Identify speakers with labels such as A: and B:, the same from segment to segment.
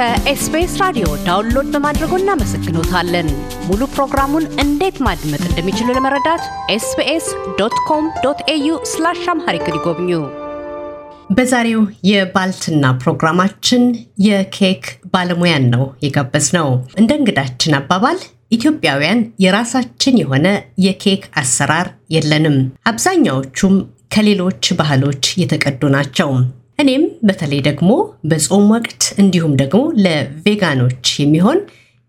A: ከ SBS ራዲዮ download በማድረጎ እናመሰግኖታለን። ሙሉ ፕሮግራሙን እንዴት ማድመጥ እንደሚችሉ ለመረዳት SBS dot com dot au slash Amharic ይጎብኙ።
B: በዛሬው የባልትና ፕሮግራማችን የኬክ ባለሙያን ነው የጋበዝነው። እንደ እንግዳችን አባባል ኢትዮጵያውያን የራሳችን የሆነ የኬክ አሰራር የለንም። አብዛኛዎቹም ከሌሎች ባህሎች የተቀዱ ናቸው። እኔም በተለይ ደግሞ በጾም ወቅት እንዲሁም ደግሞ ለ vegan ኦች የሚሆን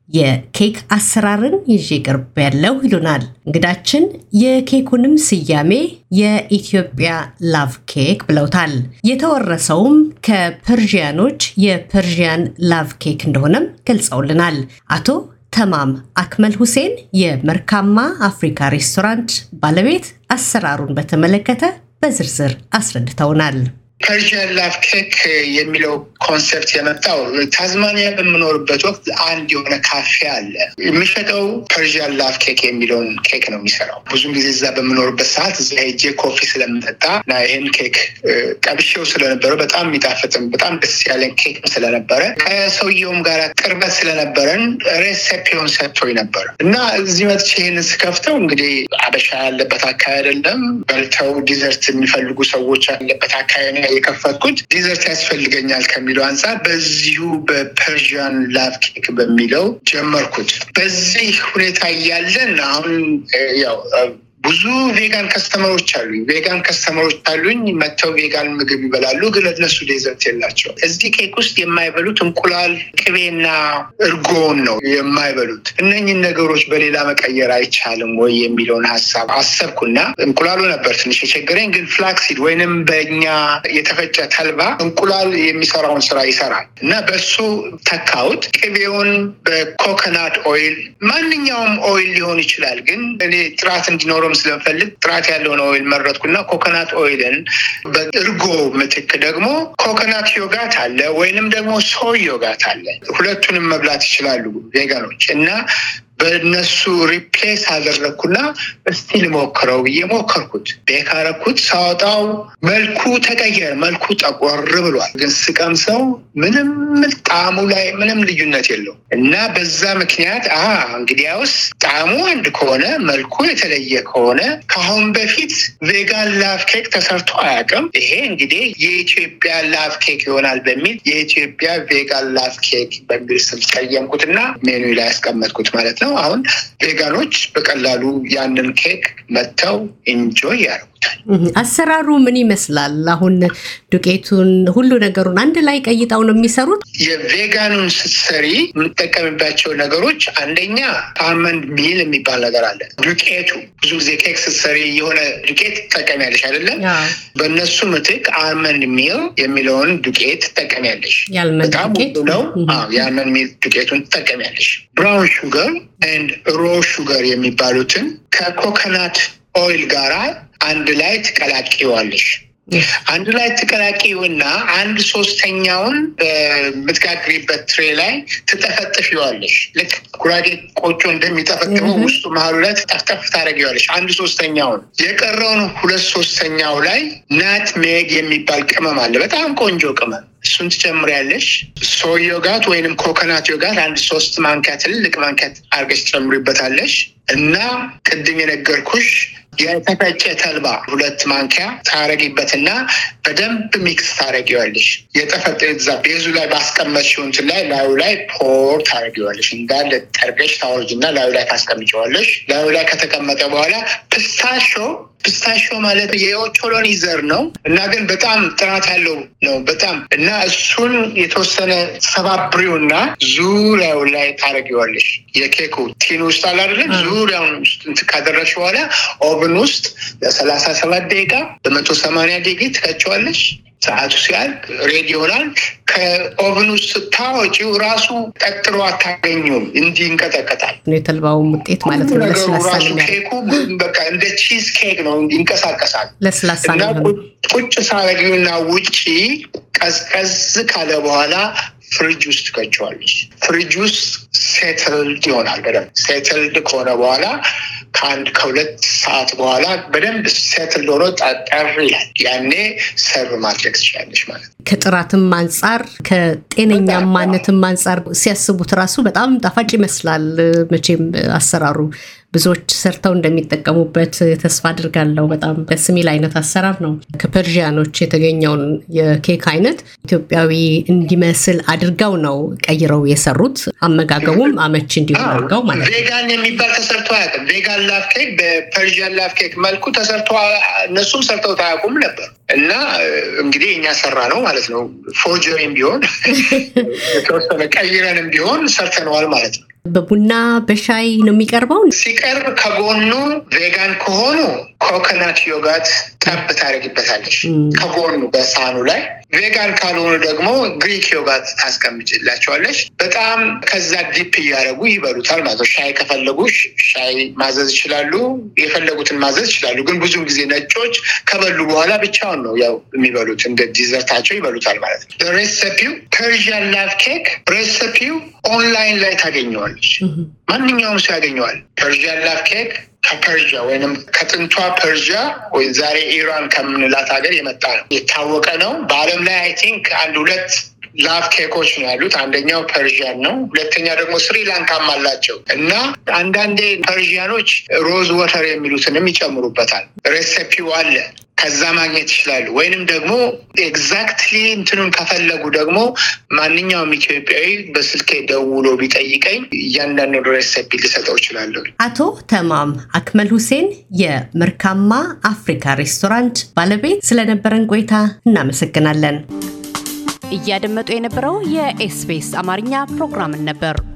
B: የኬክ አሰራርን ይዤ ቀርቤያለው ይሉናል እንግዳችን። የኬኩንም ስያሜ የኢትዮጵያ love cake ብለውታል። የተወረሰውም ከ Persian ኦች የ Persian love cake እንደሆነም ገልጸውልናል። አቶ ተማም አክመል ሁሴን የመርካማ አፍሪካ ሬስቶራንት ባለቤት አሰራሩን በተመለከተ በዝርዝር አስረድተውናል።
C: Persian love cake የሚለው concept የመጣው ታዝማኒያ በምኖርበት ወቅት አንድ የሆነ ካፌ አለ። የሚሸጠው Persian love cake የሚለውን ኬክ ነው የሚሰራው። ብዙን ጊዜ እዛ በምኖርበት ሰዓት እዛ ሄጄ coffee ስለምጠጣ እና ይህን ኬክ ቀምሼው ስለነበረ በጣም የሚጣፍጥም በጣም ደስ ያለን ኬክ ስለነበረ ከሰውየውም ጋር ቅርበት ስለነበረን recipe ውን ሰጥቶኝ ነበረ እና እዚህ መጥቼ ይህንን ስከፍተው እንግዲህ አበሻ ያለበት አካባቢ አይደለም። በልተው dessert የሚፈልጉ ሰዎች ያለበት አካባቢ የከፈትኩት dessert ያስፈልገኛል ከሚለው አንጻር በዚሁ በ Persian love cake በሚለው ጀመርኩት። በዚህ ሁኔታ እያለን አሁን ያው ብዙ vegan customer ኦች አሉኝ። vegan customer ኦች አሉኝ መጥተው vegan ምግብ ይበላሉ፣ ግን እነሱ dessert የላቸው። እዚህ ኬክ ውስጥ የማይበሉት እንቁላል፣ ቅቤና እርጎውን ነው የማይበሉት። እነኝን ነገሮች በሌላ መቀየር አይቻልም ወይ የሚለውን ሀሳብ አሰብኩና እንቁላሉ ነበር ትንሽ የቸገረኝ፣ ግን flaxseed ወይንም በእኛ የተፈጨ ተልባ እንቁላል የሚሰራውን ስራ ይሰራል እና በሱ ተካሁት። ቅቤውን በ coconut oil፣ ማንኛውም oil ሊሆን ይችላል፣ ግን እኔ ጥራት እንዲኖረው ስለምፈልግ ጥራት ያለውን oil መረጥኩና coconut oil ን በእርጎ ምትክ ደግሞ coconut yogurt አለ ወይንም ደግሞ soy yogurt አለ። ሁለቱንም መብላት ይችላሉ vegan ኦች እና በእነሱ replace አደረግኩና እስቲ ልሞክረው ብዬ ሞከርኩት። bake አደረኩት። ሳወጣው መልኩ ተቀየረ። መልኩ ጠቆር ብሏል። ግን ስቀምሰው ምንም ጣዕሙ ላይ ምንም ልዩነት የለው እና በዛ ምክንያት አ እንግዲያውስ ጣዕሙ አንድ ከሆነ መልኩ የተለየ ከሆነ ከአሁን በፊት vegan love cake ተሰርቶ አያውቅም። ይሄ እንግዲህ የኢትዮጵያ love cake ይሆናል በሚል የኢትዮጵያ vegan love cake በሚል ስም ቀየምኩትና ሜኑ ላይ ያስቀመጥኩት ማለት ነው። አሁን vegan ኦች በቀላሉ ያንን ኬክ መጥተው enjoy ያደርጉታል።
B: አሰራሩ ምን ይመስላል? አሁን ዱቄቱን ሁሉ ነገሩን አንድ ላይ ቀይጠው ነው የሚሰሩት?
C: የ vegan ኑን ስትሰሪ የምጠቀምባቸው ነገሮች አንደኛ almond meal የሚባል ነገር አለ። ዱቄቱ ብዙ ጊዜ ኬክ ስትሰሪ የሆነ ዱቄት ትጠቀሚያለሽ አይደለም? በእነሱ ምትክ almond meal የሚለውን ዱቄት ትጠቀሚያለሽ። በጣም ውዱ ነው። የ almond meal ዱቄቱን ትጠቀሚያለሽ። brown sugar and raw sugar የሚባሉትን ከ coconut oil ጋራ አንድ ላይ ትቀላቅዋለሽ። አንድ ላይ ትቀላቂውና አንድ ሶስተኛውን በምትጋግሪበት tray ላይ ትጠፈጥፊዋለሽ። ልክ ጉራጌ ቆጮ እንደሚጠፈጥፈው ውስጡ መሀሉ ላይ ትጠፍጠፍ ታደርጊዋለሽ። አንድ ሶስተኛውን የቀረውን ሁለት ሶስተኛው ላይ nutmeg የሚባል ቅመም አለ። በጣም ቆንጆ ቅመም እሱን ትጨምሪያለሽ። soy yoghurt ወይንም coconut yoghurt አንድ ሶስት ማንኪያ ትልቅ ማንኪያ አድርገሽ ትጨምሪበታለሽ እና ቅድም የነገርኩሽ የተፈጨ ተልባ ሁለት ማንኪያ ታረጊበትና በደንብ mix ታረጊዋለሽ። የጠፈጠ ዛ base ኡ ላይ ባስቀመጥሽው ላይ ላዩ ላይ pour ታረጊዋለሽ። እንዳለ ጠርገሽ ታወርጅና ላዩ ላይ ታስቀምጨዋለሽ። ላዩ ላይ ከተቀመጠ በኋላ pistachio pistachio ማለት የኦቾሎኒ ዘር ነው እና ግን በጣም ጥራት ያለው ነው በጣም እና እሱን የተወሰነ ሰባብሪውና ዙሪያው ላይ ታደርጊዋለሽ። የኬኩ tin ውስጥ አለ አይደለም ዙሪያውን ውስጥ ካደረግሽ በኋላ oven ውስጥ ለሰላሳ ሰባት ደቂቃ በመቶ ሰማንያ ዲግሪ ትከቸዋለሽ። ሰዓቱ ሲያልቅ ready ይሆናል። ከ oven ውስጥ ስታወጪው ራሱ ጠጥሮ አታገኙም፣ እንዲህ ይንቀጠቀጣል።
B: የተልባውም ውጤት ማለት ነው።
C: ራሱ ኬኩ በቃ እንደ cheese cake ነው፣ ይንቀሳቀሳል።
B: ለስላሳ
C: ቁጭ ሳረጊውና ውጪ ቀዝቀዝ ካለ በኋላ ፍሪጅ ውስጥ ትከቸዋለች። ፍሪጅ ውስጥ settled ይሆናል። በደምብ settled ከሆነ በኋላ ከአንድ ከሁለት ሰዓት በኋላ በደንብ ሴትል ሆኖ ጠጠር ይላል። ያኔ ሰርቭ ማድረግ ትችላለች ማለት ነው።
B: ከጥራትም አንጻር ከጤነኛማነትም አንጻር ሲያስቡት ራሱ በጣም ጣፋጭ ይመስላል። መቼም አሰራሩ ብዙዎች ሰርተው እንደሚጠቀሙበት ተስፋ አድርጋለሁ። በጣም ደስ የሚል አይነት አሰራር ነው። ከፐርዥያኖች የተገኘውን የኬክ አይነት ኢትዮጵያዊ እንዲመስል አድርገው ነው ቀይረው የሰሩት። አመጋገቡም አመች እንዲሆን አድርገው ማለት ነው።
C: vegan የሚባል ተሰርቶ አያውቅም። vegan love cake በ Persian love cake መልኩ ተሰርቶ እነሱም ሰርተው አያውቁም ነበር እና እንግዲህ እኛ ሰራ ነው ማለት ነው። forgery ም ቢሆን የተወሰነ ቀይረንም ቢሆን ሰርተነዋል ማለት ነው።
B: በቡና በሻይ ነው የሚቀርበው።
C: ሲቀርብ ከጎኑ vegan ከሆኑ coconut yoghurt ጠብ ታደርግበታለች ከጎኑ በሳህኑ ላይ። vegan ካልሆኑ ደግሞ Greek yoghurt ታስቀምጭላቸዋለች። በጣም ከዛ dip እያደረጉ ይበሉታል ማለት ነው። ሻይ ከፈለጉ ሻይ ማዘዝ ይችላሉ። የፈለጉትን ማዘዝ ይችላሉ። ግን ብዙም ጊዜ ነጮች ከበሉ በኋላ ብቻውን ነው ያው የሚበሉት፣ እንደ dessert ኣቸው ይበሉታል ማለት ነው። recipe ው Persian love cake recipe ው online ላይ ታገኘዋለች። ማንኛውም ሰው ያገኘዋል። Persian love cake ከፐርዣ ወይም ከጥንቷ ፐርዣ ወይ ዛሬ ኢራን ከምንላት ሀገር የመጣ ነው። የታወቀ ነው። በዓለም ላይ I think አንድ ሁለት love cake ኦች ነው ያሉት። አንደኛው Persian ነው። ሁለተኛ ደግሞ ስሪላንካም አላቸው እና አንዳንዴ Persian ኦች rose water የሚሉትንም ይጨምሩበታል። recipe ው አለ ከዛ ማግኘት ይችላሉ። ወይንም ደግሞ exactly እንትኑን ከፈለጉ ደግሞ ማንኛውም ኢትዮጵያዊ በስልኬ ደውሎ ቢጠይቀኝ እያንዳንዱ recipe ልሰጠው ይችላለሁ።
B: አቶ ተማም አክመል ሁሴን የመርካማ አፍሪካ ሬስቶራንት ባለቤት ስለነበረን ቆይታ እናመሰግናለን።
A: እያደመጡ የነበረው የ SBS አማርኛ ፕሮግራምን ነበር።